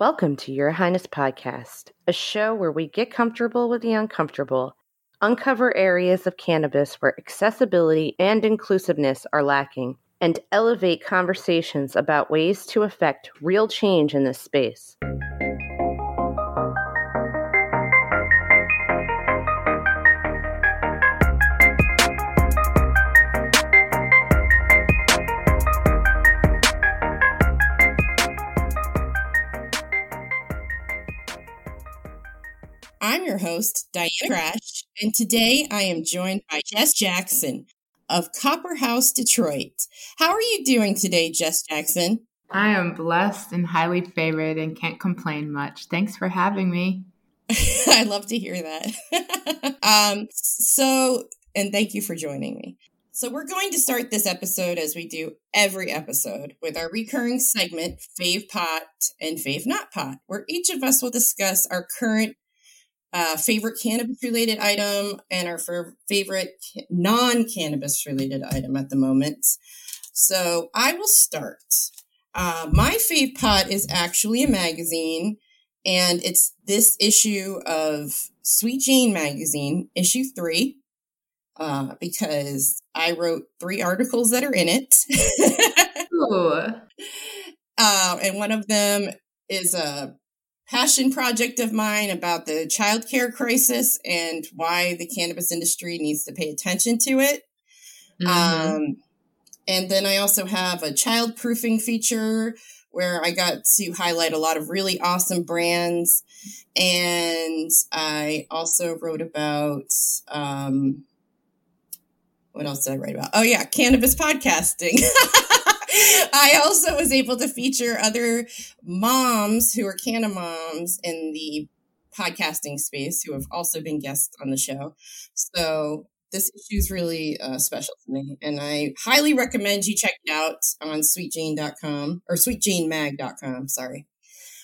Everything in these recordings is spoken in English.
Welcome to Your Highness Podcast, a show where we get comfortable with the uncomfortable, uncover areas of cannabis where accessibility and inclusiveness are lacking, and elevate conversations about ways to affect real change in this space. I'm your host, Diana Crash, and today I am joined by Jess Jackson of Copper House Detroit. How are you doing today, Jess Jackson? I am blessed and highly favored and can't complain much. Thanks for having me. I love to hear that. um, so, and thank you for joining me. So, we're going to start this episode as we do every episode with our recurring segment, Fave Pot and Fave Not Pot, where each of us will discuss our current uh, favorite cannabis related item and our favorite non cannabis related item at the moment. So I will start. Uh, my fave pot is actually a magazine, and it's this issue of Sweet Jane magazine, issue three, uh, because I wrote three articles that are in it. uh, and one of them is a passion project of mine about the childcare crisis and why the cannabis industry needs to pay attention to it. Mm-hmm. Um, and then I also have a child proofing feature where I got to highlight a lot of really awesome brands. And I also wrote about, um, what else did I write about? Oh, yeah, cannabis podcasting. I also was able to feature other moms who are canna moms in the podcasting space who have also been guests on the show. So this issue is really uh, special to me, and I highly recommend you check it out on sweetjane.com or sweetjanemag.com. Sorry.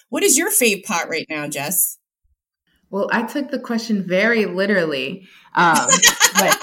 What is your fave pot right now, Jess? Well, I took the question very literally. Um, but,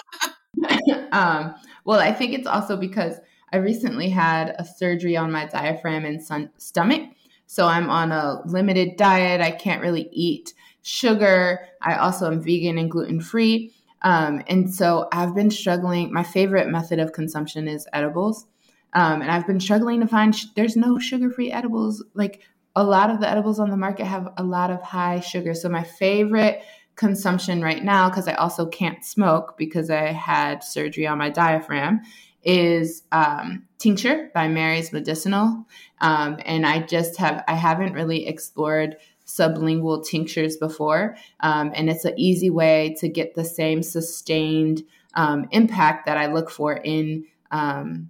um, well, I think it's also because I recently had a surgery on my diaphragm and stomach. So I'm on a limited diet. I can't really eat sugar. I also am vegan and gluten free. Um, and so I've been struggling. My favorite method of consumption is edibles. Um, and I've been struggling to find, sh- there's no sugar free edibles. Like a lot of the edibles on the market have a lot of high sugar. So my favorite consumption right now, because I also can't smoke because I had surgery on my diaphragm, is um, tincture by mary's medicinal um, and i just have i haven't really explored sublingual tinctures before um, and it's an easy way to get the same sustained um, impact that i look for in um,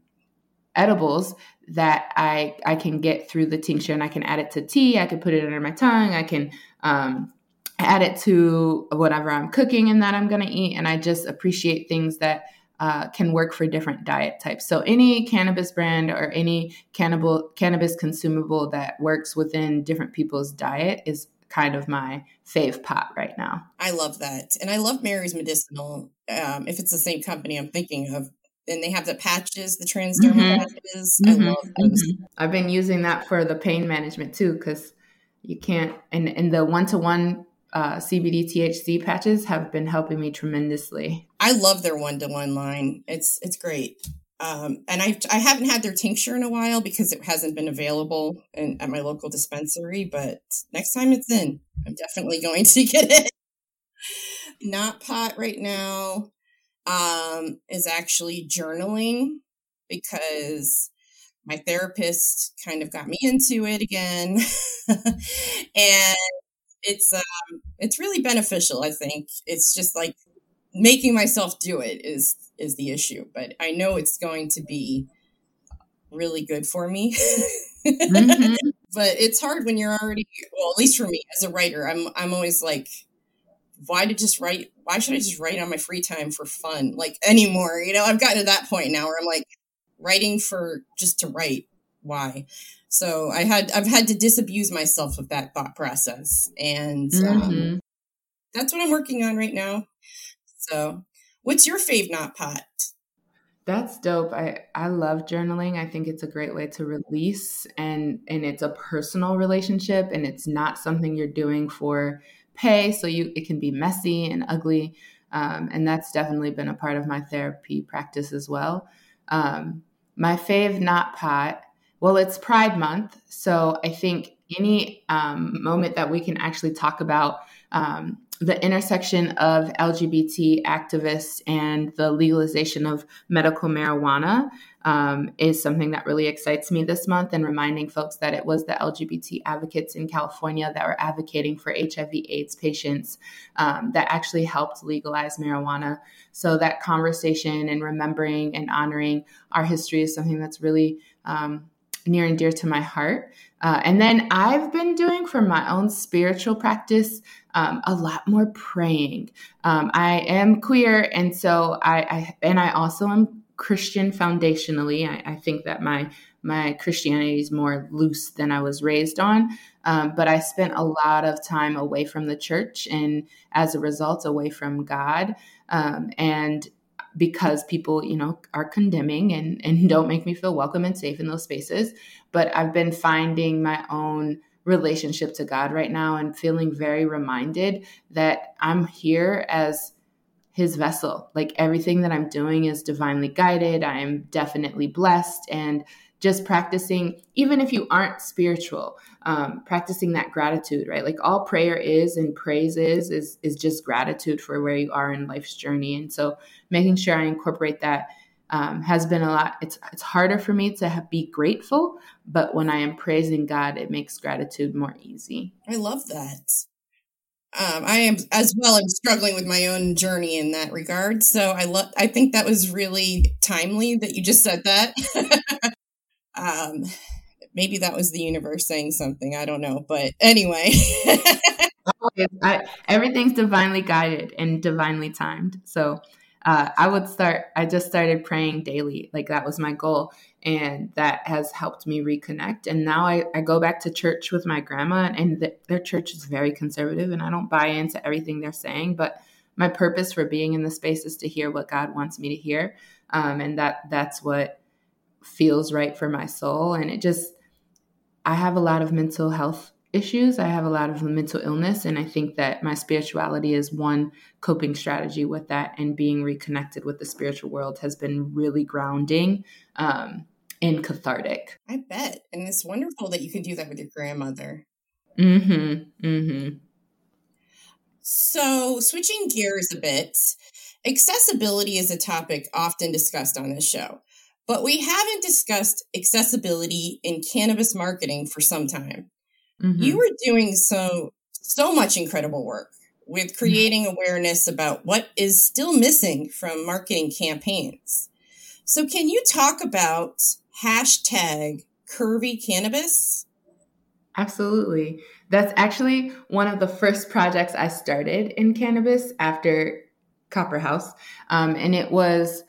edibles that I I can get through the tincture and I can add it to tea. I can put it under my tongue. I can um, add it to whatever I'm cooking and that I'm going to eat. And I just appreciate things that uh, can work for different diet types. So any cannabis brand or any cannibal, cannabis consumable that works within different people's diet is kind of my fave pot right now. I love that. And I love Mary's Medicinal. Um, if it's the same company I'm thinking of, and they have the patches, the transdermal mm-hmm. patches. Mm-hmm. I love those. Mm-hmm. I've been using that for the pain management too, because you can't, and, and the one to one uh, CBD THC patches have been helping me tremendously. I love their one to one line. It's it's great. Um, and I I haven't had their tincture in a while because it hasn't been available in, at my local dispensary. But next time it's in, I'm definitely going to get it. Not pot right now um, is actually journaling because my therapist kind of got me into it again. and it's um it's really beneficial i think. It's just like making myself do it is is the issue but i know it's going to be really good for me. Mm-hmm. but it's hard when you're already well at least for me as a writer i'm i'm always like why to just write why should i just write on my free time for fun like anymore? You know i've gotten to that point now where i'm like writing for just to write why so I had I've had to disabuse myself of that thought process, and um, mm-hmm. that's what I'm working on right now. So, what's your fave not pot? That's dope. I, I love journaling. I think it's a great way to release and and it's a personal relationship and it's not something you're doing for pay. So you it can be messy and ugly. Um, and that's definitely been a part of my therapy practice as well. Um, my fave not pot, well, it's Pride Month. So I think any um, moment that we can actually talk about um, the intersection of LGBT activists and the legalization of medical marijuana um, is something that really excites me this month and reminding folks that it was the LGBT advocates in California that were advocating for HIV AIDS patients um, that actually helped legalize marijuana. So that conversation and remembering and honoring our history is something that's really um, near and dear to my heart. Uh, and then I've been doing for my own spiritual practice um, a lot more praying. Um, I am queer, and so I, I, and I also am Christian foundationally. I, I, think that my my Christianity is more loose than I was raised on, um, but I spent a lot of time away from the church, and as a result, away from God. Um, and because people, you know, are condemning and, and don't make me feel welcome and safe in those spaces. But I've been finding my own relationship to God right now and feeling very reminded that I'm here as his vessel. Like everything that I'm doing is divinely guided. I am definitely blessed. And just practicing, even if you aren't spiritual, um, practicing that gratitude, right? Like all prayer is and praise is, is, is just gratitude for where you are in life's journey. And so making sure I incorporate that um, has been a lot. It's, it's harder for me to have, be grateful, but when I am praising God, it makes gratitude more easy. I love that. Um, I am as well. I'm struggling with my own journey in that regard. So I love. I think that was really timely that you just said that. Um, maybe that was the universe saying something. I don't know. But anyway. I, everything's divinely guided and divinely timed. So uh, I would start, I just started praying daily. Like that was my goal. And that has helped me reconnect. And now I, I go back to church with my grandma, and the, their church is very conservative, and I don't buy into everything they're saying. But my purpose for being in the space is to hear what God wants me to hear. Um, and that that's what feels right for my soul. And it just, I have a lot of mental health issues. I have a lot of mental illness. And I think that my spirituality is one coping strategy with that. And being reconnected with the spiritual world has been really grounding um, and cathartic. I bet. And it's wonderful that you can do that with your grandmother. Mm hmm. Mm hmm. So, switching gears a bit, accessibility is a topic often discussed on this show. But we haven't discussed accessibility in cannabis marketing for some time. Mm-hmm. You were doing so so much incredible work with mm-hmm. creating awareness about what is still missing from marketing campaigns. So can you talk about hashtag curvy cannabis? Absolutely. That's actually one of the first projects I started in cannabis after Copper House. Um, and it was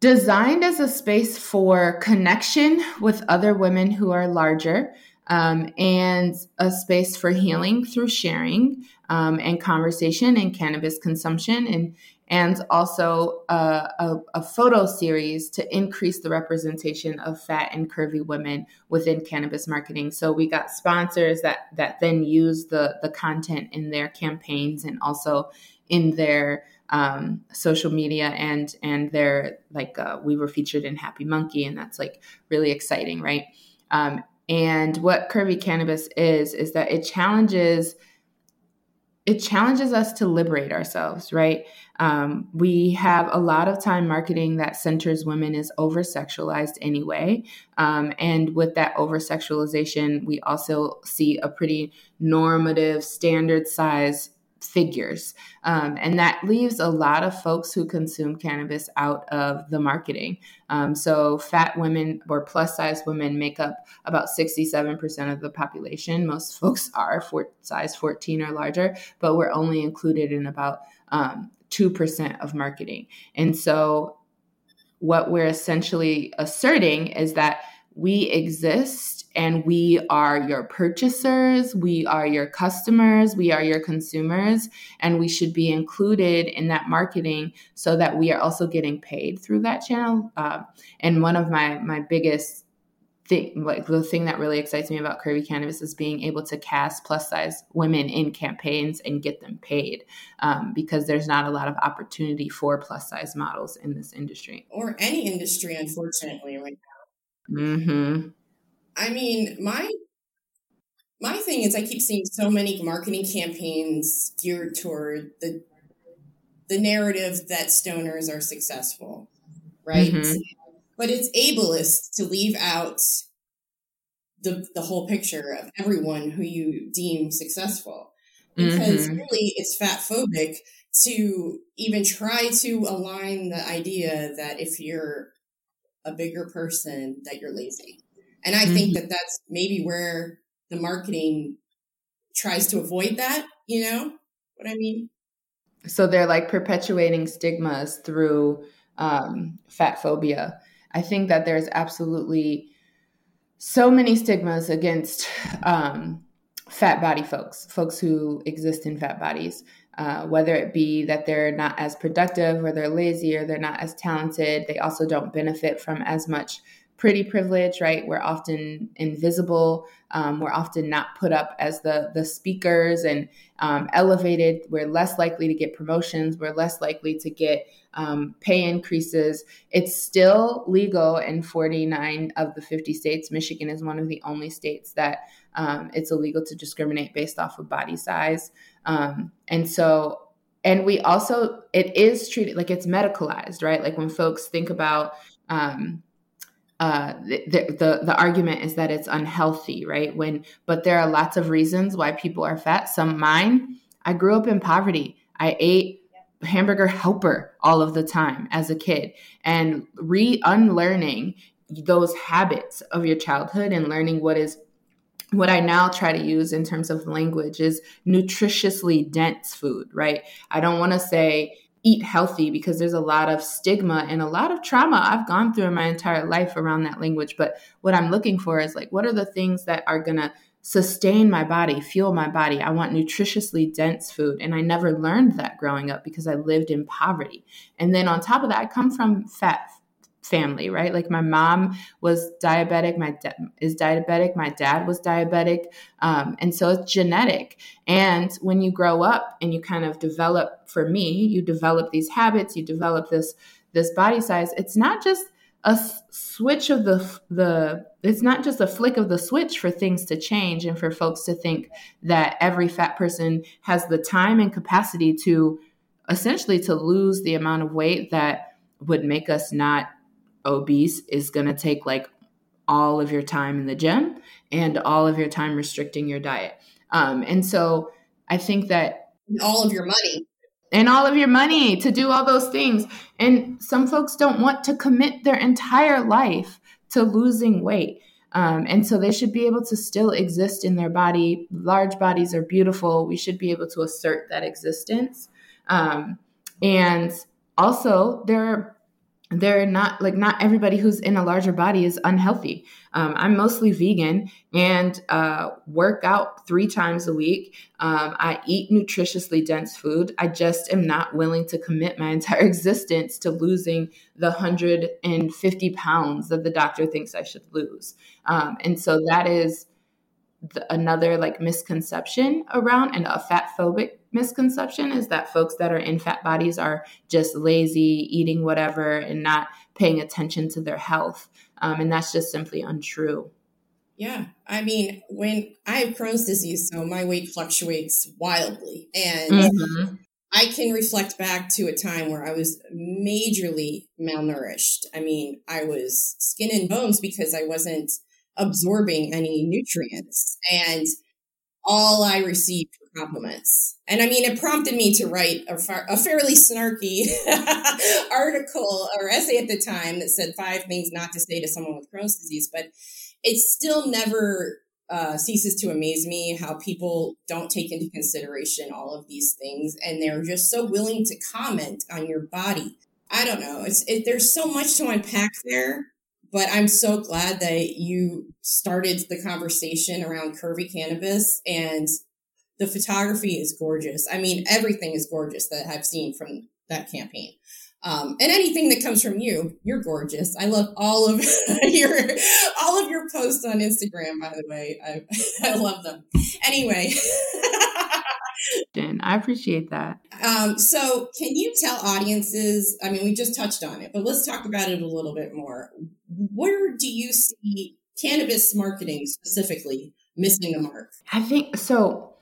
designed as a space for connection with other women who are larger um, and a space for healing through sharing um, and conversation and cannabis consumption and and also a, a, a, photo series to increase the representation of fat and curvy women within cannabis marketing. So we got sponsors that that then use the the content in their campaigns and also in their um, social media and and they're like uh, we were featured in Happy Munkey and that's like really exciting, right? Um, and what curvy cannabis is is that it challenges it challenges us to liberate ourselves, right? Um, we have a lot of time marketing that centers women is over sexualized anyway. Um, and with that over sexualization, we also see a pretty normative, standard size figures. Um, and that leaves a lot of folks who consume cannabis out of the marketing. Um, so, fat women or plus size women make up about 67% of the population. Most folks are for size 14 or larger, but we're only included in about um, 2% of marketing. And so, what we're essentially asserting is that we exist and we are your purchasers, we are your customers, we are your consumers, and we should be included in that marketing so that we are also getting paid through that channel. Uh, and one of my my biggest thing, like the thing that really excites me about Curvy Cannabis is being able to cast plus size women in campaigns and get them paid um, because there's not a lot of opportunity for plus size models in this industry or any industry, unfortunately, right now. Mm-hmm. I mean, my my thing is I keep seeing so many marketing campaigns geared toward the the narrative that stoners are successful, right? Mm-hmm. But it's ableist to leave out the the whole picture of everyone who you deem successful. Because mm-hmm. really it's fat phobic to even try to align the idea that if you're a bigger person that you're lazy and I mm-hmm. think that that's maybe where the marketing tries to avoid that, you know what I mean? So they're like perpetuating stigmas through um, fat phobia. I think that there's absolutely so many stigmas against um, fat body folks, folks who exist in fat bodies, uh, whether it be that they're not as productive or they're lazy or they're not as talented. They also don't benefit from as much pretty privilege, right? We're often invisible. Um, we're often not put up as the the speakers and um, elevated. We're less likely to get promotions. We're less likely to get um, pay increases. It's still legal in 49 of the 50 states. Michigan is one of the only states that um, it's illegal to discriminate based off of body size. Um, and so and we also it is treated like it's medicalized right like when folks think about um, uh, the, the the argument is that it's unhealthy, right? When but there are lots of reasons why people are fat. Some mine. I grew up in poverty. I ate hamburger helper all of the time as a kid, and re unlearning those habits of your childhood and learning what is what I now try to use in terms of language is nutritiously dense food, right? I don't want to say eat healthy because there's a lot of stigma and a lot of trauma I've gone through in my entire life around that language. But what I'm looking for is like, what are the things that are going to sustain my body, fuel my body? I want nutritiously dense food. And I never learned that growing up because I lived in poverty. And then on top of that, I come from fat family, right? Like my mom was diabetic, my dad is diabetic, my dad was diabetic, um, and so it's genetic. And when you grow up and you kind of develop, for me, you develop these habits, you develop this this body size. It's not just a switch of the the it's not just a flick of the switch for things to change and for folks to think that every fat person has the time and capacity to essentially to lose the amount of weight that would make us not obese is going to take like all of your time in the gym and all of your time restricting your diet. Um, and so I think that all of your money and all of your money to do all those things. And some folks don't want to commit their entire life to losing weight. Um, and so they should be able to still exist in their body. Large bodies are beautiful. We should be able to assert that existence. Um, and also, there are they're not like not everybody who's in a larger body is unhealthy. Um, I'm mostly vegan and uh, work out three times a week. Um, I eat nutritiously dense food. I just am not willing to commit my entire existence to losing the 150 pounds that the doctor thinks I should lose. Um, and so that is the, another like misconception around and a fat phobic misconception is that folks that are in fat bodies are just lazy, eating whatever, and not paying attention to their health. Um, and that's just simply untrue. Yeah. I mean, when I have Crohn's disease, so my weight fluctuates wildly. And mm-hmm. I can reflect back to a time where I was majorly malnourished. I mean, I was skin and bones because I wasn't absorbing any nutrients. And all I received compliments. And I mean, it prompted me to write a, far, a fairly snarky article or essay at the time that said five things not to say to someone with Crohn's disease. But it still never uh, ceases to amaze me how people don't take into consideration all of these things and they're just so willing to comment on your body. I don't know. It's it, there's so much to unpack there, but I'm so glad that you started the conversation around curvy cannabis and the photography is gorgeous. I mean, everything is gorgeous that I've seen from that campaign. Um, and anything that comes from you, you're gorgeous. I love all of your all of your posts on Instagram. By the way, I I love them. Anyway, Jen, I appreciate that. Um, so, can you tell audiences? I mean, we just touched on it, but let's talk about it a little bit more. Where do you see cannabis marketing specifically missing the mark? I think so.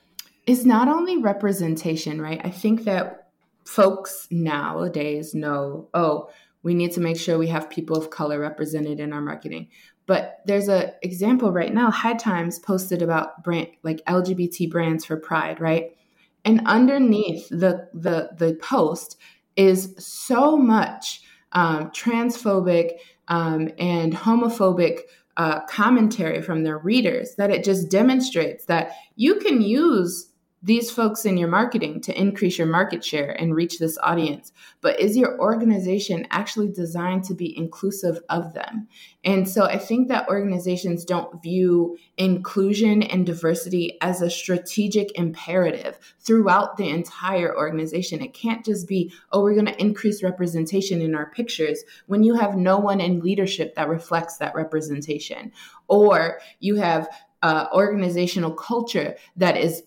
It's not only representation, right? I think that folks nowadays know, oh, we need to make sure we have people of color represented in our marketing. But there's a example right now. High Times posted about brand like LGBT brands for Pride, right? And underneath the the the post is so much um, transphobic um, and homophobic uh, commentary from their readers that it just demonstrates that you can use these folks in your marketing to increase your market share and reach this audience. But is your organization actually designed to be inclusive of them? And so I think that organizations don't view inclusion and diversity as a strategic imperative throughout the entire organization. It can't just be, oh, we're going to increase representation in our pictures when you have no one in leadership that reflects that representation. Or you have uh, organizational culture that is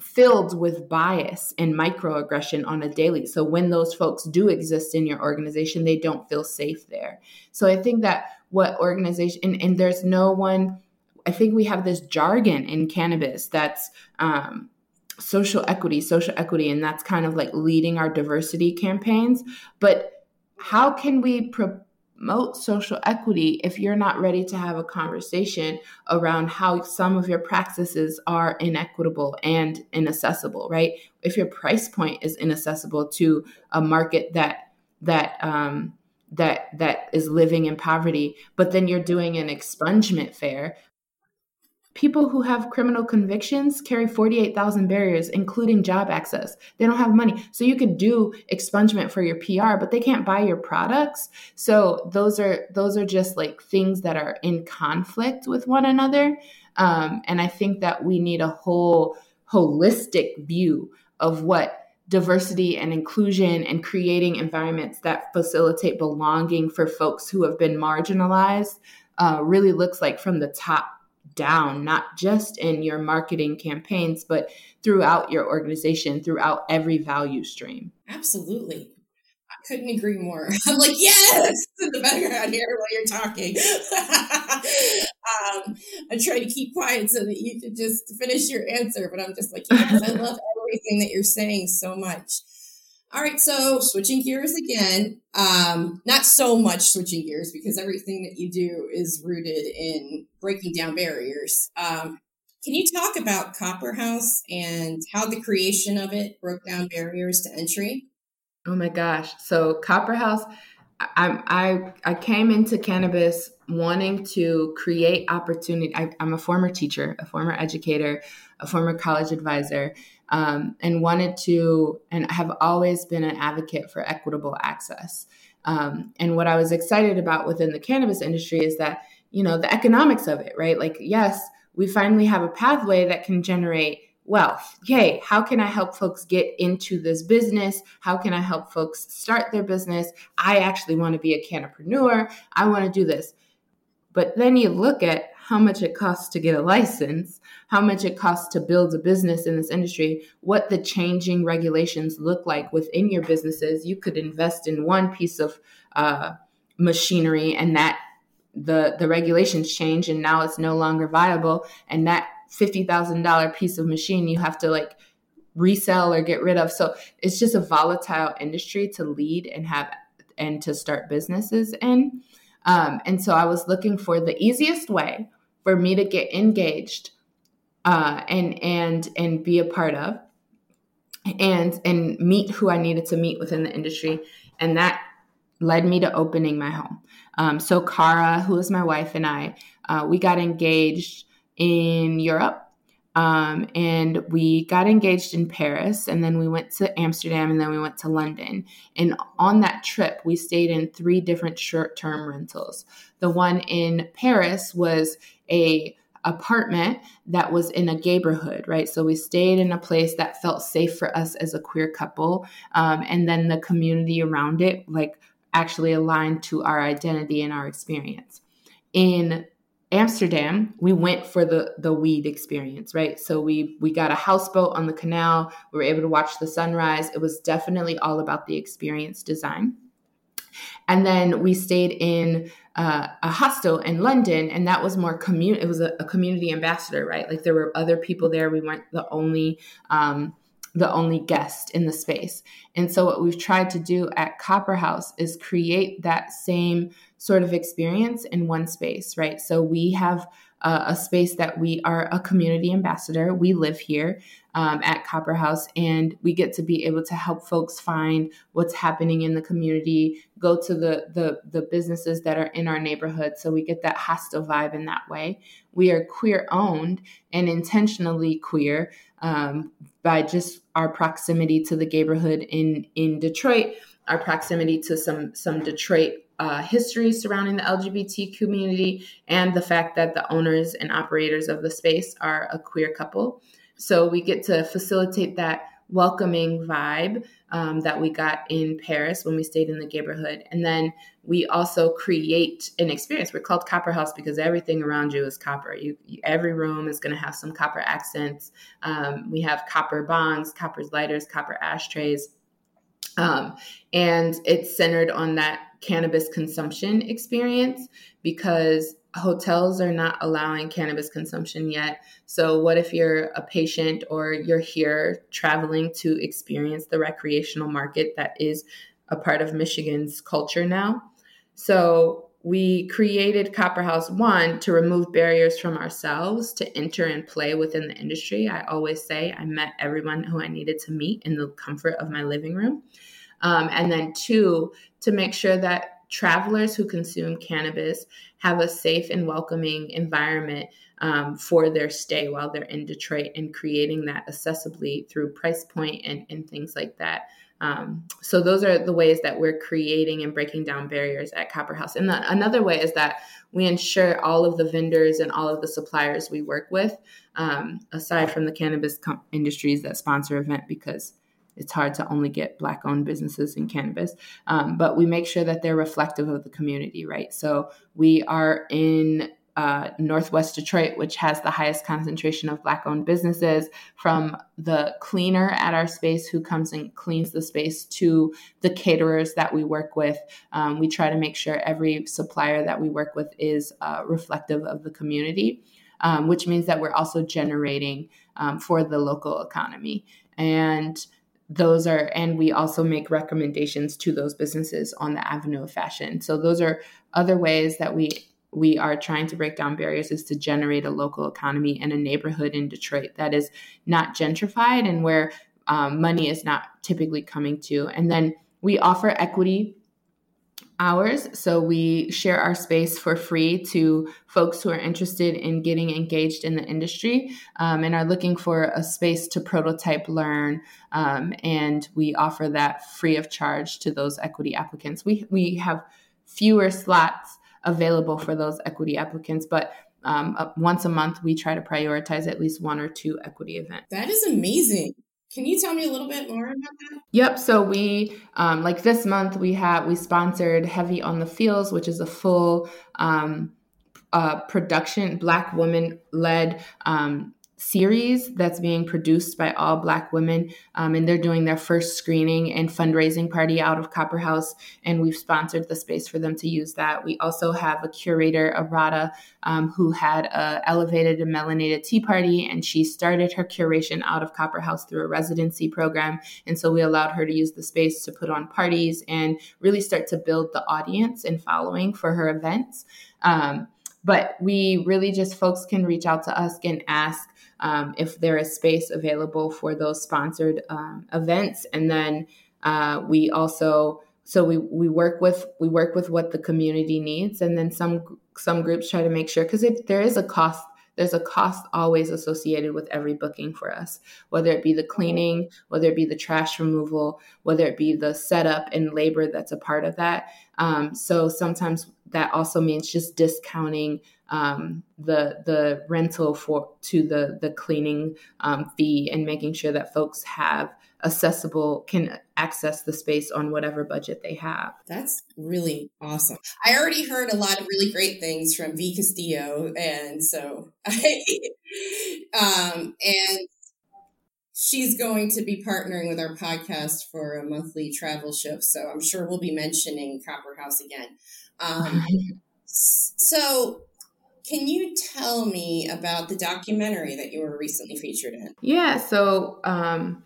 filled with bias and microaggression on a daily. So when those folks do exist in your organization, they don't feel safe there. So I think that what organization and, and there's no one. I think we have this jargon in cannabis that's um, social equity, social equity, and that's kind of like leading our diversity campaigns. But how can we promote social equity if you're not ready to have a conversation around how some of your practices are inequitable and inaccessible right? If your price point is inaccessible to a market that that um, that that is living in poverty but then you're doing an expungement fair People who have criminal convictions carry 48,000 barriers, including job access. They don't have money. So you could do expungement for your PR, but they can't buy your products. So those are those are just like things that are in conflict with one another. Um, and I think that we need a whole holistic view of what diversity and inclusion and creating environments that facilitate belonging for folks who have been marginalized uh, really looks like from the top down, not just in your marketing campaigns, but throughout your organization, throughout every value stream. Absolutely. I couldn't agree more. I'm like, yes, in the background here while you're talking. um, I try to keep quiet so that you could just finish your answer, but I'm just like, yes, I love everything that you're saying so much. All right, so switching gears again. Um, not so much switching gears because everything that you do is rooted in breaking down barriers. Um, can you talk about Copper House and how the creation of it broke down barriers to entry? Oh my gosh! So Copper House, I I I came into cannabis wanting to create opportunity. I, I'm a former teacher, a former educator, a former college advisor um, and wanted to, and have always been an advocate for equitable access. Um, and what I was excited about within the cannabis industry is that, you know, the economics of it, right? Like, yes, we finally have a pathway that can generate wealth. Yay, how can I help folks get into this business? How can I help folks start their business? I actually want to be a cannapreneur. I want to do this. But then you look at how much it costs to get a license, how much it costs to build a business in this industry, what the changing regulations look like within your businesses. You could invest in one piece of uh, machinery and that the the regulations change and now it's no longer viable and that $50,000 piece of machine you have to like resell or get rid of. So it's just a volatile industry to lead and have and to start businesses in. Um, and so I was looking for the easiest way for me to get engaged uh, and and and be a part of and and meet who I needed to meet within the industry, and that led me to opening my home. Um, so Cara, who is my wife, and I, uh, we got engaged in Europe. Um, and we got engaged in Paris, and then we went to Amsterdam, and then we went to London. And on that trip, we stayed in three different short term rentals. The one in Paris was a apartment that was in a neighborhood, right? So we stayed in a place that felt safe for us as a queer couple. Um, and then the community around it, like, actually aligned to our identity and our experience. In Amsterdam, we went for the the weed experience, right? So we we got a houseboat on the canal. We were able to watch the sunrise. It was definitely all about the experience design. And then we stayed in uh, a hostel in London, and that was more community. It was a, a, community ambassador, right? Like there were other people there. We weren't the only um, the only guest in the space. And so what we've tried to do at Copper House is create that same sort of experience in one space, right? So we have uh, a space that we are a community ambassador. We live here um, at Copper House, and we get to be able to help folks find what's happening in the community, go to the the, the businesses that are in our neighborhood, so we get that hostel vibe in that way. We are queer owned and intentionally queer um, by just our proximity to the neighborhood in in Detroit, our proximity to some some Detroit uh, history surrounding the LGBT community and the fact that the owners and operators of the space are a queer couple. So we get to facilitate that welcoming vibe um, that we got in Paris when we stayed in the neighborhood. And then we also create an experience. We're called Copper House because everything around you is copper. You, you every room is going to have some copper accents. Um, we have copper bongs, copper lighters, copper ashtrays. Um, and it's centered on that cannabis consumption experience because hotels are not allowing cannabis consumption yet. So, what if you're a patient or you're here traveling to experience the recreational market that is a part of Michigan's culture now? So, we created Copper House One to remove barriers from ourselves to enter and play within the industry. I always say I met everyone who I needed to meet in the comfort of my living room. Um, and then two, to make sure that travelers who consume cannabis have a safe and welcoming environment um, for their stay while they're in Detroit and creating that accessibly through price point and, and things like that. Um, so those are the ways that we're creating and breaking down barriers at Copper House. And the, another way is that we ensure all of the vendors and all of the suppliers we work with, um, aside from the cannabis com- industries that sponsor event, because it's hard to only get black owned businesses in cannabis um, but we make sure that they're reflective of the community right so we are in uh, Northwest Detroit, which has the highest concentration of Black owned businesses, from the cleaner at our space who comes and cleans the space to the caterers that we work with. Um, we try to make sure every supplier that we work with is uh, reflective of the community, um, which means that we're also generating um, for the local economy. And those are and we also make recommendations to those businesses on the avenue of fashion so those are other ways that we we are trying to break down barriers is to generate a local economy and a neighborhood in detroit that is not gentrified and where um, money is not typically coming to and then we offer equity hours. So we share our space for free to folks who are interested in getting engaged in the industry um, and are looking for a space to prototype, learn, um, and we offer that free of charge to those equity applicants. We we have fewer slots available for those equity applicants, but um, uh, once a month we try to prioritize at least one or two equity events. That is amazing. Can you tell me a little bit more about that? Yep. So we, um, like this month, we have we sponsored Heavy on the Fields, which is a full um, uh, production, Black woman led um, series that's being produced by all Black women. Um, and they're doing their first screening and fundraising party out of Copper House. And we've sponsored the space for them to use that. We also have a curator, Arada, um, who had a elevated and melanated tea party. And she started her curation out of Copper House through a residency program. And so we allowed her to use the space to put on parties and really start to build the audience and following for her events. Um, but we really just folks can reach out to us and ask um, if there is space available for those sponsored um, events. And then uh, we also so we we work with we work with what the community needs, and then some some groups try to make sure because if there is a cost there's a cost always associated with every booking for us, whether it be the cleaning, whether it be the trash removal, whether it be the setup and labor that's a part of that. Um, so sometimes that also means just discounting um, the the rental for to the the cleaning um, fee and making sure that folks have accessible can access the space on whatever budget they have. That's really awesome. I already heard a lot of really great things from V Castillo, and so I um, and she's going to be partnering with our podcast for a monthly travel show. So I'm sure we'll be mentioning Copper House again. Um, so can you tell me about the documentary that you were recently featured in? Yeah, so um,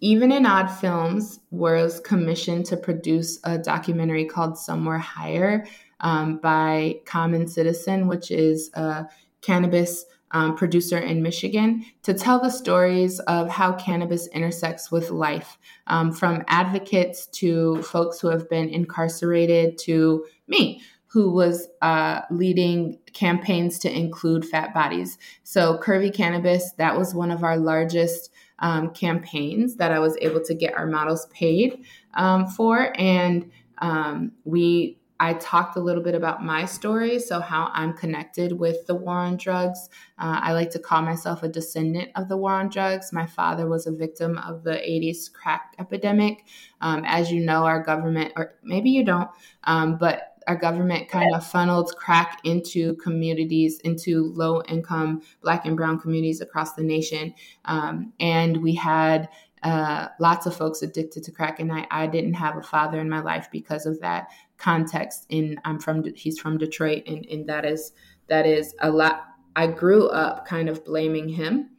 even in Odd Films was commissioned to produce a documentary called Somewhere Higher um, by Common Citizen, which is a cannabis um, producer in Michigan, to tell the stories of how cannabis intersects with life, um, from advocates to folks who have been incarcerated to me, who was uh, leading campaigns to include fat bodies. So, Curvy Cannabis, that was one of our largest um, campaigns that I was able to get our models paid um, for. And um, we I talked a little bit about my story, so how I'm connected with the war on drugs. Uh, I like to call myself a descendant of the war on drugs. My father was a victim of the 80s crack epidemic. Um, as you know, our government, or maybe you don't, um, but our government kind of funneled crack into communities, into low income Black and Brown communities across the nation. Um, and we had uh, lots of folks addicted to crack, and I, I didn't have a father in my life because of that context. In I'm from he's from Detroit, and, and that is that is a lot. I grew up kind of blaming him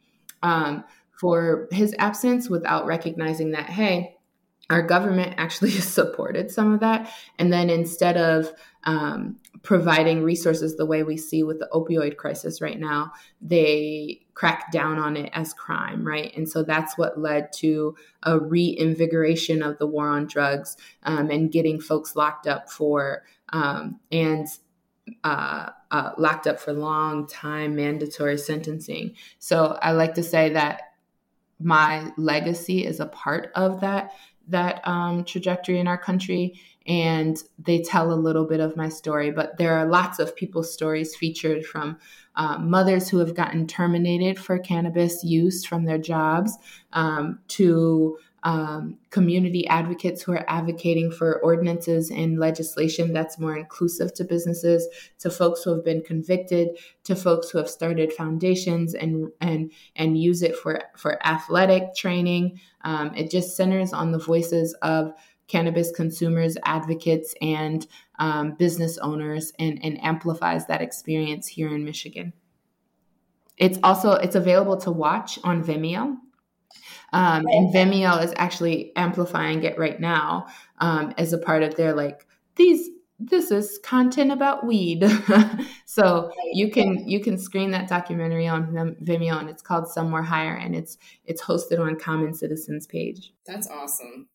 um, for his absence without recognizing that hey, our government actually supported some of that. And then instead of um, providing resources the way we see with the opioid crisis right now, they cracked down on it as crime, right? And so that's what led to a reinvigoration of the war on drugs um, and getting folks locked up for um, and uh, uh, locked up for long time mandatory sentencing. So I like to say that my legacy is a part of that that um, trajectory in our country and they tell a little bit of my story. But there are lots of people's stories featured from um, mothers who have gotten terminated for cannabis use from their jobs um, to um, community advocates who are advocating for ordinances and legislation that's more inclusive to businesses, to folks who have been convicted, to folks who have started foundations and and and use it for for athletic training. Um, it just centers on the voices of cannabis consumers, advocates, and um, business owners, and, and amplifies that experience here in Michigan. It's also it's available to watch on Vimeo. Um, and Vimeo is actually amplifying it right now um, as a part of their like these this is content about weed. So you can you can screen that documentary on vimeo and it's called somewhere higher and it's it's hosted on common citizens page. That's awesome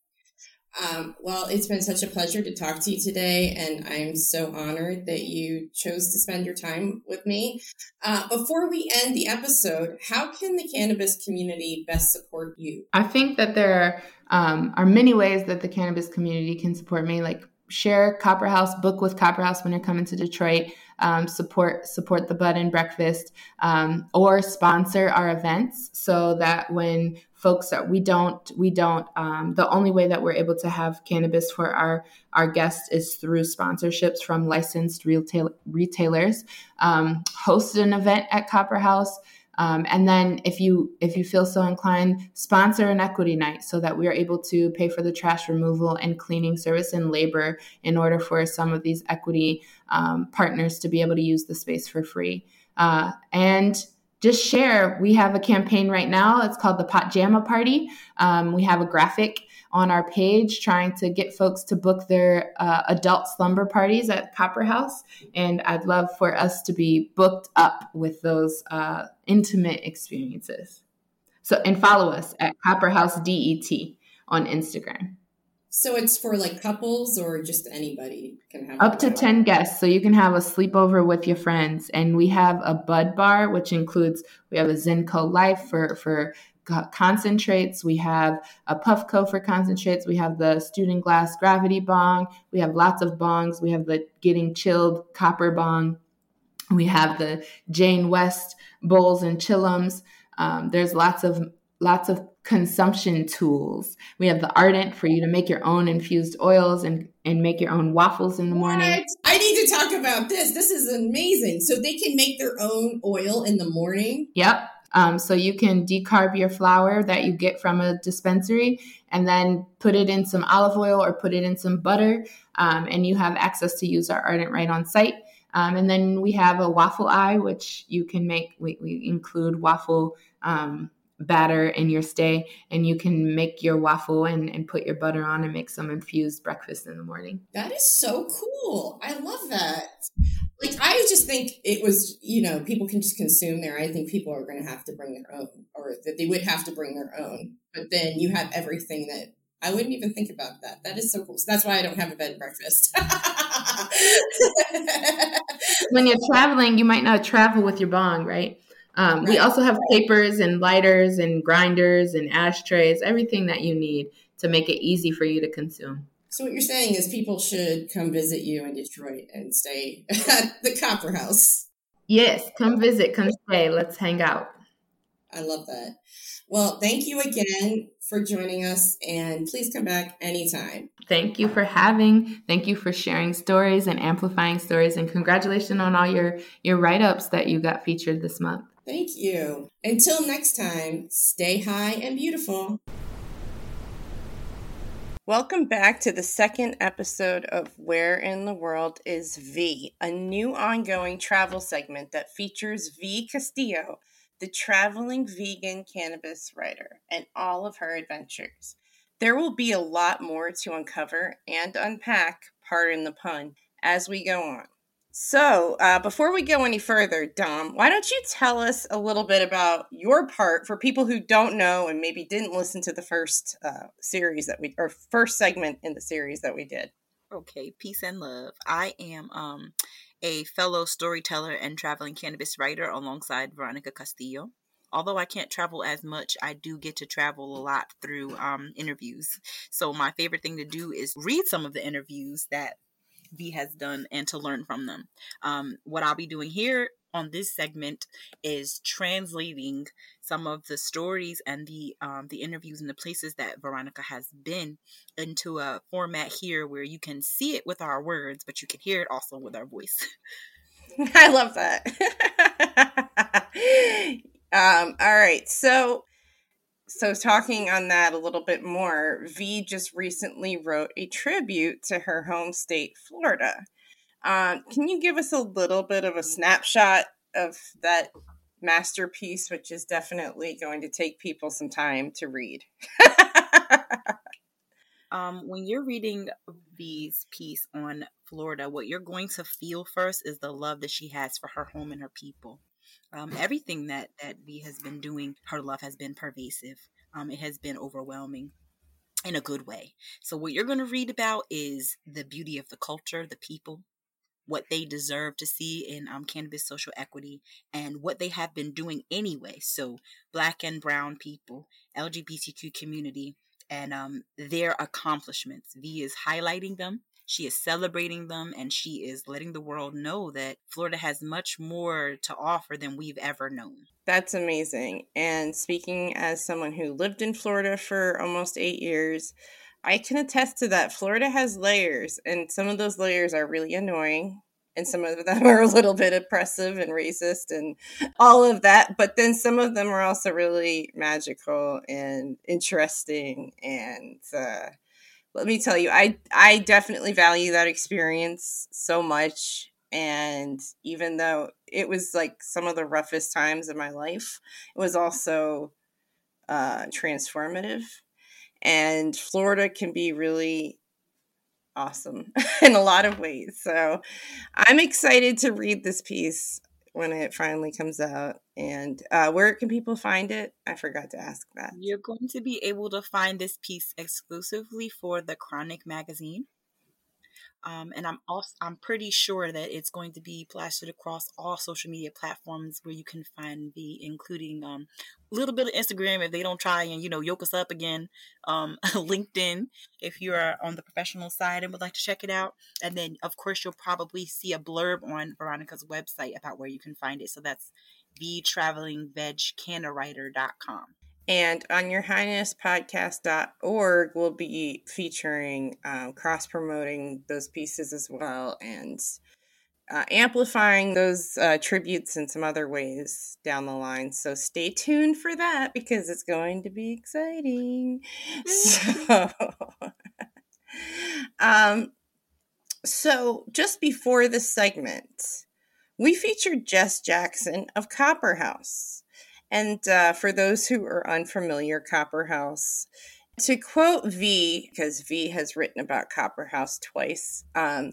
um, well, it's been such a pleasure to talk to you today, and I'm so honored that you chose to spend your time with me. Uh, before we end the episode, how can the cannabis community best support you? I think that there um, are many ways that the cannabis community can support me, like share Copper House, book with Copper House when you're coming to Detroit um, support support the bud and breakfast um, or sponsor our events so that when folks that we don't we don't um, the only way that we're able to have cannabis for our our guests is through sponsorships from licensed retail retailers um, host an event at copper house um, and then if you if you feel so inclined, sponsor an equity night so that we are able to pay for the trash removal and cleaning service and labor in order for some of these equity um, partners to be able to use the space for free. Uh, and just share. We have a campaign right now. It's called the Pot Jamma Party. Um, we have a graphic on our page trying to get folks to book their uh, adult slumber parties at Copper House. And I'd love for us to be booked up with those uh, intimate experiences. So, and follow us at Copper House DET on Instagram. So it's for like couples or just anybody can have up to 10 guests. So you can have a sleepover with your friends. And we have a bud bar, which includes we have a Zenco Life for for concentrates. We have a Puffco for concentrates. We have the Stündenglass gravity bong. We have lots of bongs. We have the getting chilled copper bong. We have the Jane West bowls and chillums. Um, there's lots of lots of consumption tools. We have the Ardent for you to make your own infused oils and, and make your own waffles in the morning. What? I need to talk about this. This is amazing. So they can make their own oil in the morning. Yep. Um, so you can decarb your flour that you get from a dispensary and then put it in some olive oil or put it in some butter. Um, and you have access to use our Ardent right on site. Um, and then we have a waffle eye, which you can make. We, we include waffle um, batter in your stay and you can make your waffle and, and put your butter on and make some infused breakfast in the morning. That is so cool. I love that. Like I just think it was, you know, people can just consume there. I think people are going to have to bring their own or that they would have to bring their own. But then you have everything that I wouldn't even think about that. That is so cool. So that's why I don't have a bed and breakfast. when you're traveling, you might not travel with your bong, right? Um, right. We also have papers and lighters and grinders and ashtrays, everything that you need to make it easy for you to consume. So what you're saying is people should come visit you in Detroit and stay at the Copper House. Yes, come visit, come stay. Let's hang out. I love that. Well, thank you again for joining us and please come back anytime. Thank you for having. Thank you for sharing stories and amplifying stories and congratulations on all your your write-ups that you got featured this month. Thank you. Until next time, stay high and beautiful. Welcome back to the second episode of Where in the World is V, a new ongoing travel segment that features V Castillo, the traveling vegan cannabis writer, and all of her adventures. There will be a lot more to uncover and unpack, pardon the pun, as we go on. So, uh, before we go any further, Dom, why don't you tell us a little bit about your part for people who don't know and maybe didn't listen to the first uh, series that we, or first segment in the series that we did? Okay, peace and love. I am um, a fellow storyteller and traveling cannabis writer alongside Veronica Castillo. Although I can't travel as much, I do get to travel a lot through um, interviews. So, my favorite thing to do is read some of the interviews that V has done and to learn from them. Um, what I'll be doing here on this segment is translating some of the stories and the um, the interviews and the places that Veronica has been into a format here where you can see it with our words, but you can hear it also with our voice. I love that. um, all right, so so talking on that a little bit more, V just recently wrote a tribute to her home state, Florida. Um, can you give us a little bit of a snapshot of that masterpiece, which is definitely going to take people some time to read? um, when you're reading V's piece on Florida, what you're going to feel first is the love that she has for her home and her people um, everything that that V has been doing, her love has been pervasive. Um, it has been overwhelming in a good way. So what you're going to read about is the beauty of the culture, the people, what they deserve to see in um, cannabis social equity, and what they have been doing anyway. So black and brown people, LGBTQ community, and um, their accomplishments. V is highlighting them she is celebrating them and she is letting the world know that Florida has much more to offer than we've ever known. That's amazing. And speaking as someone who lived in Florida for almost eight years, I can attest to that. Florida has layers, and some of those layers are really annoying and some of them are a little bit oppressive and racist and all of that but then some of them are also really magical and interesting and uh, let me tell you, I I definitely value that experience so much. And even though it was like some of the roughest times of my life, it was also uh, transformative. And Florida can be really awesome in a lot of ways. So I'm excited to read this piece when it finally comes out. And uh, where can people find it? I forgot to ask that. You're going to be able to find this piece exclusively for the Chronic magazine. Um, and I'm also I'm pretty sure that it's going to be plastered across all social media platforms where you can find the including um, a little bit of Instagram if they don't try and you know yoke us up again, um, LinkedIn if you are on the professional side and would like to check it out, and then of course you'll probably see a blurb on Veronica's website about where you can find it. So that's thetravelingvegcannawriter.com. And on your highness podcast.org, we'll be featuring um, cross promoting those pieces as well and uh, amplifying those uh, tributes in some other ways down the line. So stay tuned for that because it's going to be exciting. so, um, so just before the segment, we featured Jess Jackson of Copper House. And uh, for those who are unfamiliar, Copper House, to quote V, because V has written about Copper House twice, um,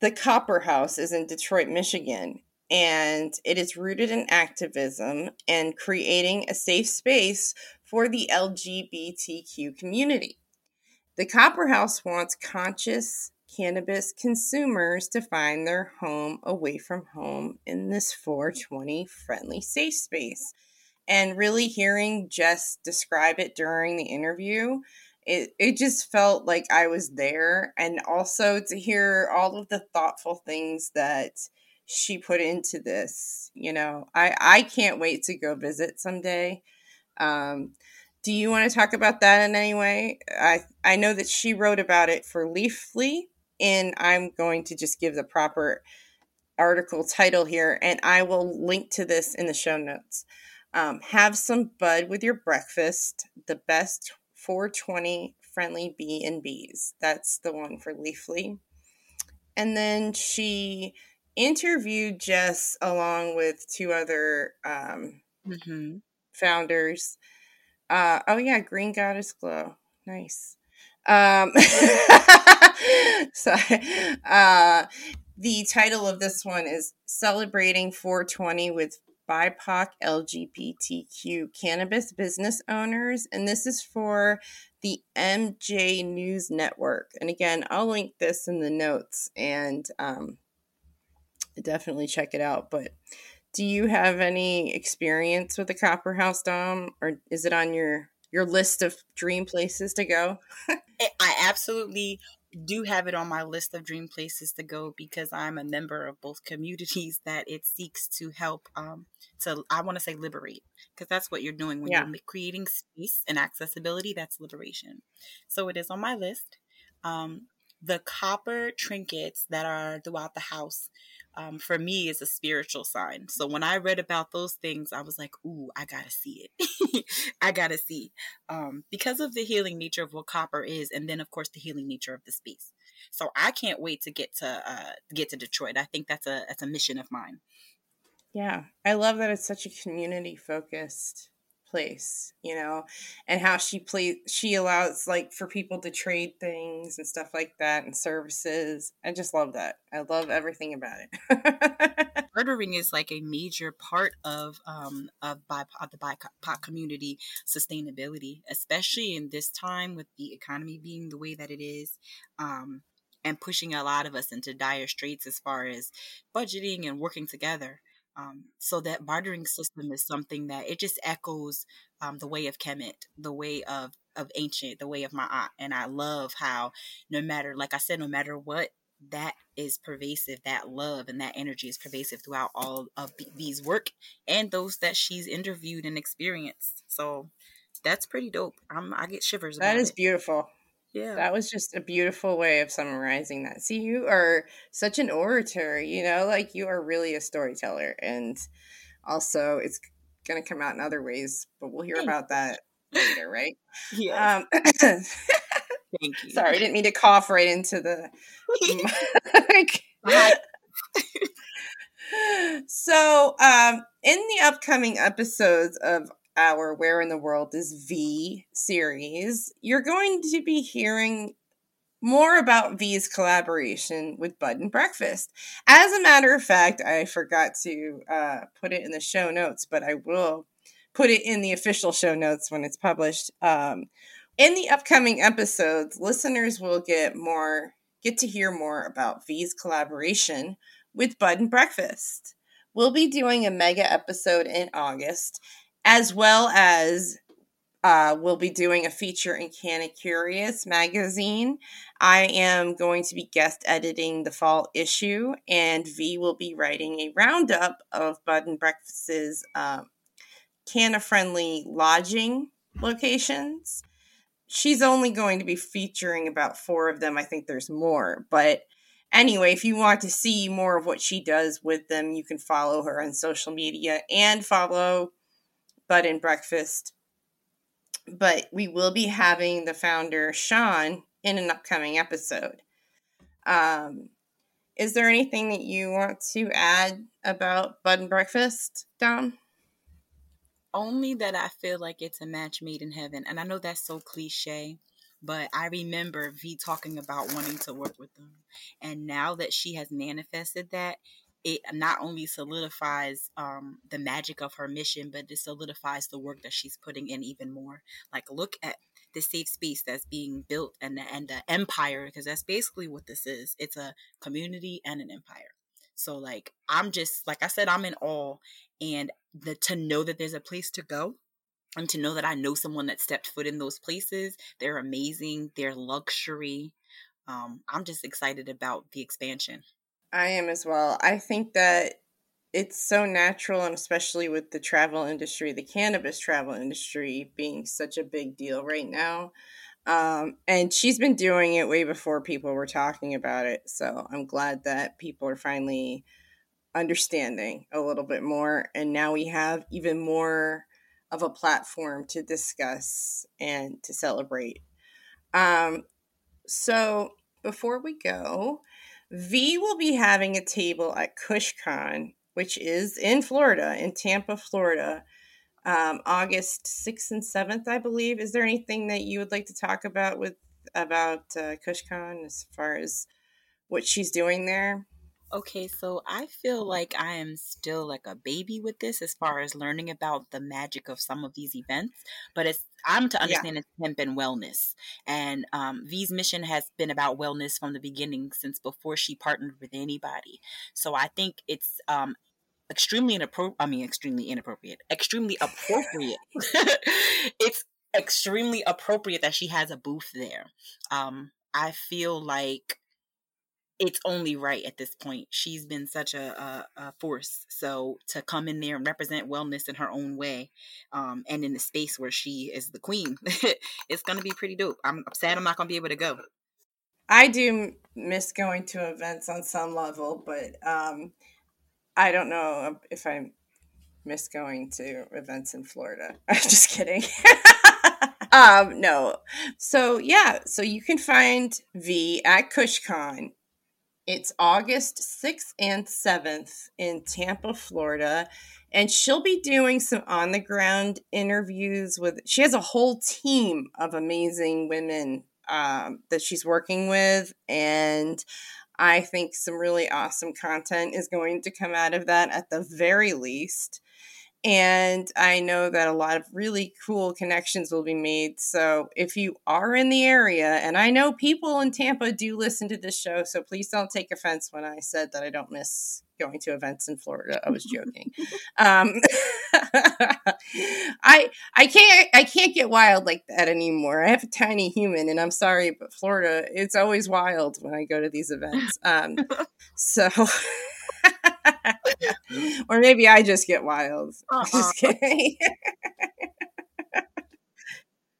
the Copper House is in Detroit, Michigan, and it is rooted in activism and creating a safe space for the LGBTQ community. The Copper House wants conscious cannabis consumers to find their home away from home in this 420 friendly safe space and really hearing Jess describe it during the interview, it, it just felt like I was there. And also to hear all of the thoughtful things that she put into this, you know, I, I can't wait to go visit someday. Um, do you want to talk about that in any way? I, I know that she wrote about it for Leafly, and I'm going to just give the proper article title here, and I will link to this in the show notes. Um, have some bud with your breakfast. The best 420 friendly B and B's. That's the one for Leafly. And then she interviewed Jess along with two other um, mm-hmm. founders. Uh, oh yeah, Green Goddess Glow. Nice. Um, so, uh, the title of this one is Celebrating 420 with BIPOC LGBTQ cannabis business owners, and this is for the MJ News Network. And again, I'll link this in the notes and um, definitely check it out. But do you have any experience with the Copper House Dom, or is it on your your list of dream places to go? I absolutely do have it on my list of dream places to go because I'm a member of both communities that it seeks to help um to I want to say liberate because that's what you're doing when yeah. you're creating space and accessibility that's liberation. So it is on my list. Um the copper trinkets that are throughout the house um, for me is a spiritual sign. So when I read about those things, I was like, ooh, I gotta see it. I gotta see. Um, because of the healing nature of what copper is, and then of course the healing nature of the space. So I can't wait to get to uh, get to Detroit. I think that's a that's a mission of mine. Yeah. I love that it's such a community focused place, you know, and how she plays, she allows like for people to trade things and stuff like that and services. I just love that. I love everything about it. Bartering is like a major part of um of, BIPOC, of the BIPOC community sustainability, especially in this time with the economy being the way that it is. Um, and pushing a lot of us into dire straits as far as budgeting and working together. Um, so that bartering system is something that it just echoes um, the way of Kemet, the way of of ancient, the way of Ma'at, and I love how no matter, like I said, no matter what, that is pervasive. That love and that energy is pervasive throughout all of V's work and those that she's interviewed and experienced. So that's pretty dope. I'm, I get shivers. That is it. beautiful. Yeah. That was just a beautiful way of summarizing that. See, you are such an orator, you know, like you are really a storyteller. And also, it's going to come out in other ways, but we'll hear about that later, right? Yeah. Um, Thank you. Sorry, I didn't mean to cough right into the mic. so, um, in the upcoming episodes of our Where in the World is V series, you're going to be hearing more about V's collaboration with Bud and Breakfast. As a matter of fact, I forgot to uh, put it in the show notes, but I will put it in the official show notes when it's published. Um, in the upcoming episodes, listeners will get more get to hear more about V's collaboration with Bud and Breakfast. We'll be doing a mega episode in August, as well as uh, we'll be doing a feature in Canna Curious magazine. I am going to be guest editing the fall issue, and V will be writing a roundup of Bud and Breakfast's uh, Canna friendly lodging locations. She's only going to be featuring about four of them. I think there's more, but anyway, if you want to see more of what she does with them, you can follow her on social media and follow Bud and Breakfast. But we will be having the founder, Sean, in an upcoming episode. Um, is there anything that you want to add about Bud and Breakfast, Dom? Only that I feel like it's a match made in heaven. And I know that's so cliche, but I remember V talking about wanting to work with them. And now that she has manifested that, it not only solidifies um, the magic of her mission, but it solidifies the work that she's putting in even more. Like, look at the safe space that's being built and the, and the empire, because that's basically what this is. It's a community and an empire. So, like, I'm just like I said, I'm in awe, and the to know that there's a place to go and to know that I know someone that stepped foot in those places. They're amazing. They're luxury. Um, I'm just excited about the expansion. I am as well. I think that it's so natural, and especially with the travel industry, the cannabis travel industry being such a big deal right now. Um, and she's been doing it way before people were talking about it. So I'm glad that people are finally understanding a little bit more. And now we have even more of a platform to discuss and to celebrate. Um, so before we go, V will be having a table at KushCon, which is in Florida, in Tampa, Florida, um, August 6th and 7th, I believe. Is there anything that you would like to talk about with about uh, KushCon as far as what she's doing there? Okay, so I feel like I am still like a baby with this as far as learning about the magic of some of these events. But it's I'm to understand yeah. it's hemp and wellness, and um, V's mission has been about wellness from the beginning since before she partnered with anybody. So I think it's um, extremely inappropriate. I mean, extremely inappropriate. Extremely appropriate. it's extremely appropriate that she has a booth there. Um, I feel like it's only right at this point. She's been such a, a, a, force. So to come in there and represent wellness in her own way, um, and in the space where she is the queen, it's to be pretty dope. I'm sad I'm not to be able to go. I do miss going to events on some level, but um, I don't know if I miss going to events in Florida. I'm just kidding. um, no. So yeah, so you can find V at KushCon it's August 6th and 7th in Tampa, Florida. And she'll be doing some on the ground interviews with, she has a whole team of amazing women um, that she's working with. And I think some really awesome content is going to come out of that at the very least. And I know that a lot of really cool connections will be made. So if you are in the area, and I know people in Tampa do listen to this show, so please don't take offense when I said that I don't miss going to events in Florida. I was joking. um, I I can't I can't get wild like that anymore. I have a tiny human, and I'm sorry, but Florida it's always wild when I go to these events. Um, so. or maybe I just get wild. Uh-uh. Just kidding.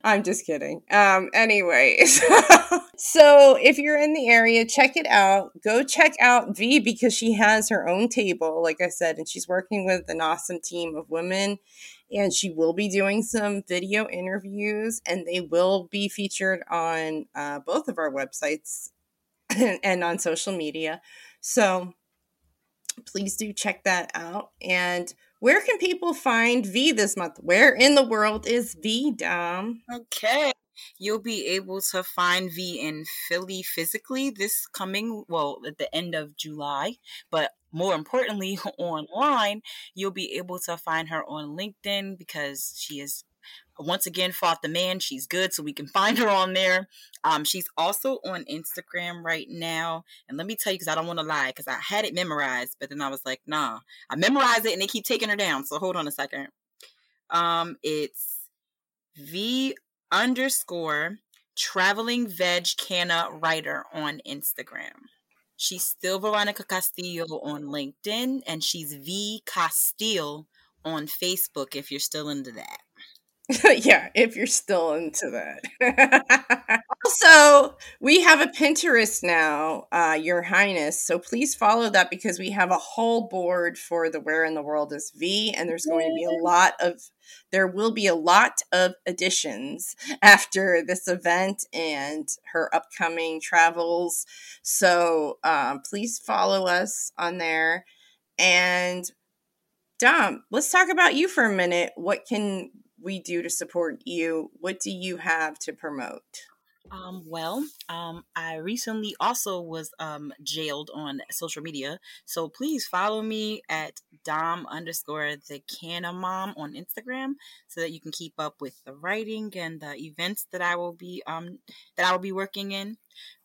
I'm just kidding. Um, anyway, so if you're in the area, check it out. Go check out V because she has her own table, like I said, and she's working with an awesome team of women. And she will be doing some video interviews, and they will be featured on uh, both of our websites and on social media. So please do check that out. And where can people find V this month? Where in the world is V, Dom? Okay. You'll be able to find V in Philly physically this coming, well, at the end of July. But more importantly, online, you'll be able to find her on LinkedIn because she is once again fought the man. She's good, so we can find her on there. Um, she's also on Instagram right now. And let me tell you, because I don't want to lie, because I had it memorized, but then I was like, nah, I memorized it and they keep taking her down. So hold on a second. Um, it's V underscore traveling veg canna writer on Instagram. She's still Veronica Castillo on LinkedIn, and she's V Castillo on Facebook if you're still into that. yeah, if you're still into that. also, we have a Pinterest now, uh, Your Highness. So please follow that because we have a whole board for the Where in the World is V, and there's going to be a lot of there will be a lot of additions after this event and her upcoming travels. So um, please follow us on there. And Dom, let's talk about you for a minute. What can we do to support you? What do you have to promote? Um, well, um, I recently also was um, jailed on social media. So please follow me at Dom underscore the Canna Mom on Instagram so that you can keep up with the writing and the events that I will be um that I will be working in.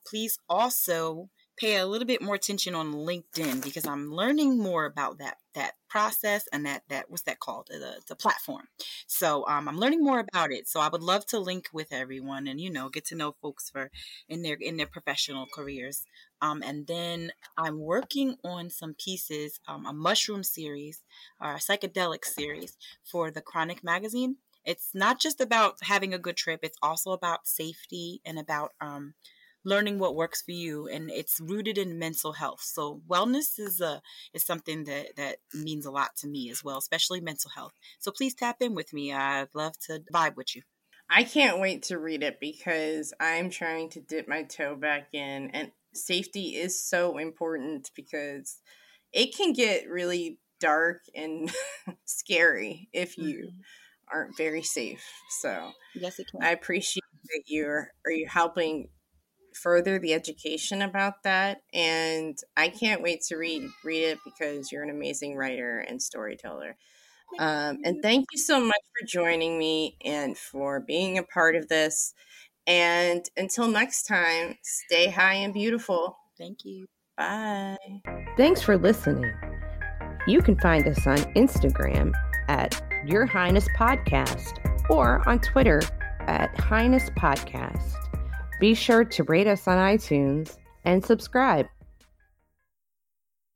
Please also pay a little bit more attention on LinkedIn because I'm learning more about that that process and that that what's that called the, the platform. So um, I'm learning more about it. So I would love to link with everyone and you know get to know folks for in their in their professional careers. Um, and then I'm working on some pieces, um, a mushroom series or a psychedelic series for the Chronic magazine. It's not just about having a good trip; it's also about safety and about um, learning what works for you and it's rooted in mental health. So wellness is a is something that that means a lot to me as well especially mental health. So please tap in with me. I'd love to vibe with you. I can't wait to read it because i'm trying to dip my toe back in and safety is so important because it can get really dark and scary if you mm-hmm. aren't very safe. So yes it can. I appreciate that you're are you helping further the education about that and i can't wait to read read it because you're an amazing writer and storyteller. Um, and thank you so much for joining me and for being a part of this. And until next time stay high and beautiful. Thank you. Bye. Thanks for listening. You can find us on instagram at your highness podcast or on twitter at highness podcast be sure to rate us on iTunes and subscribe.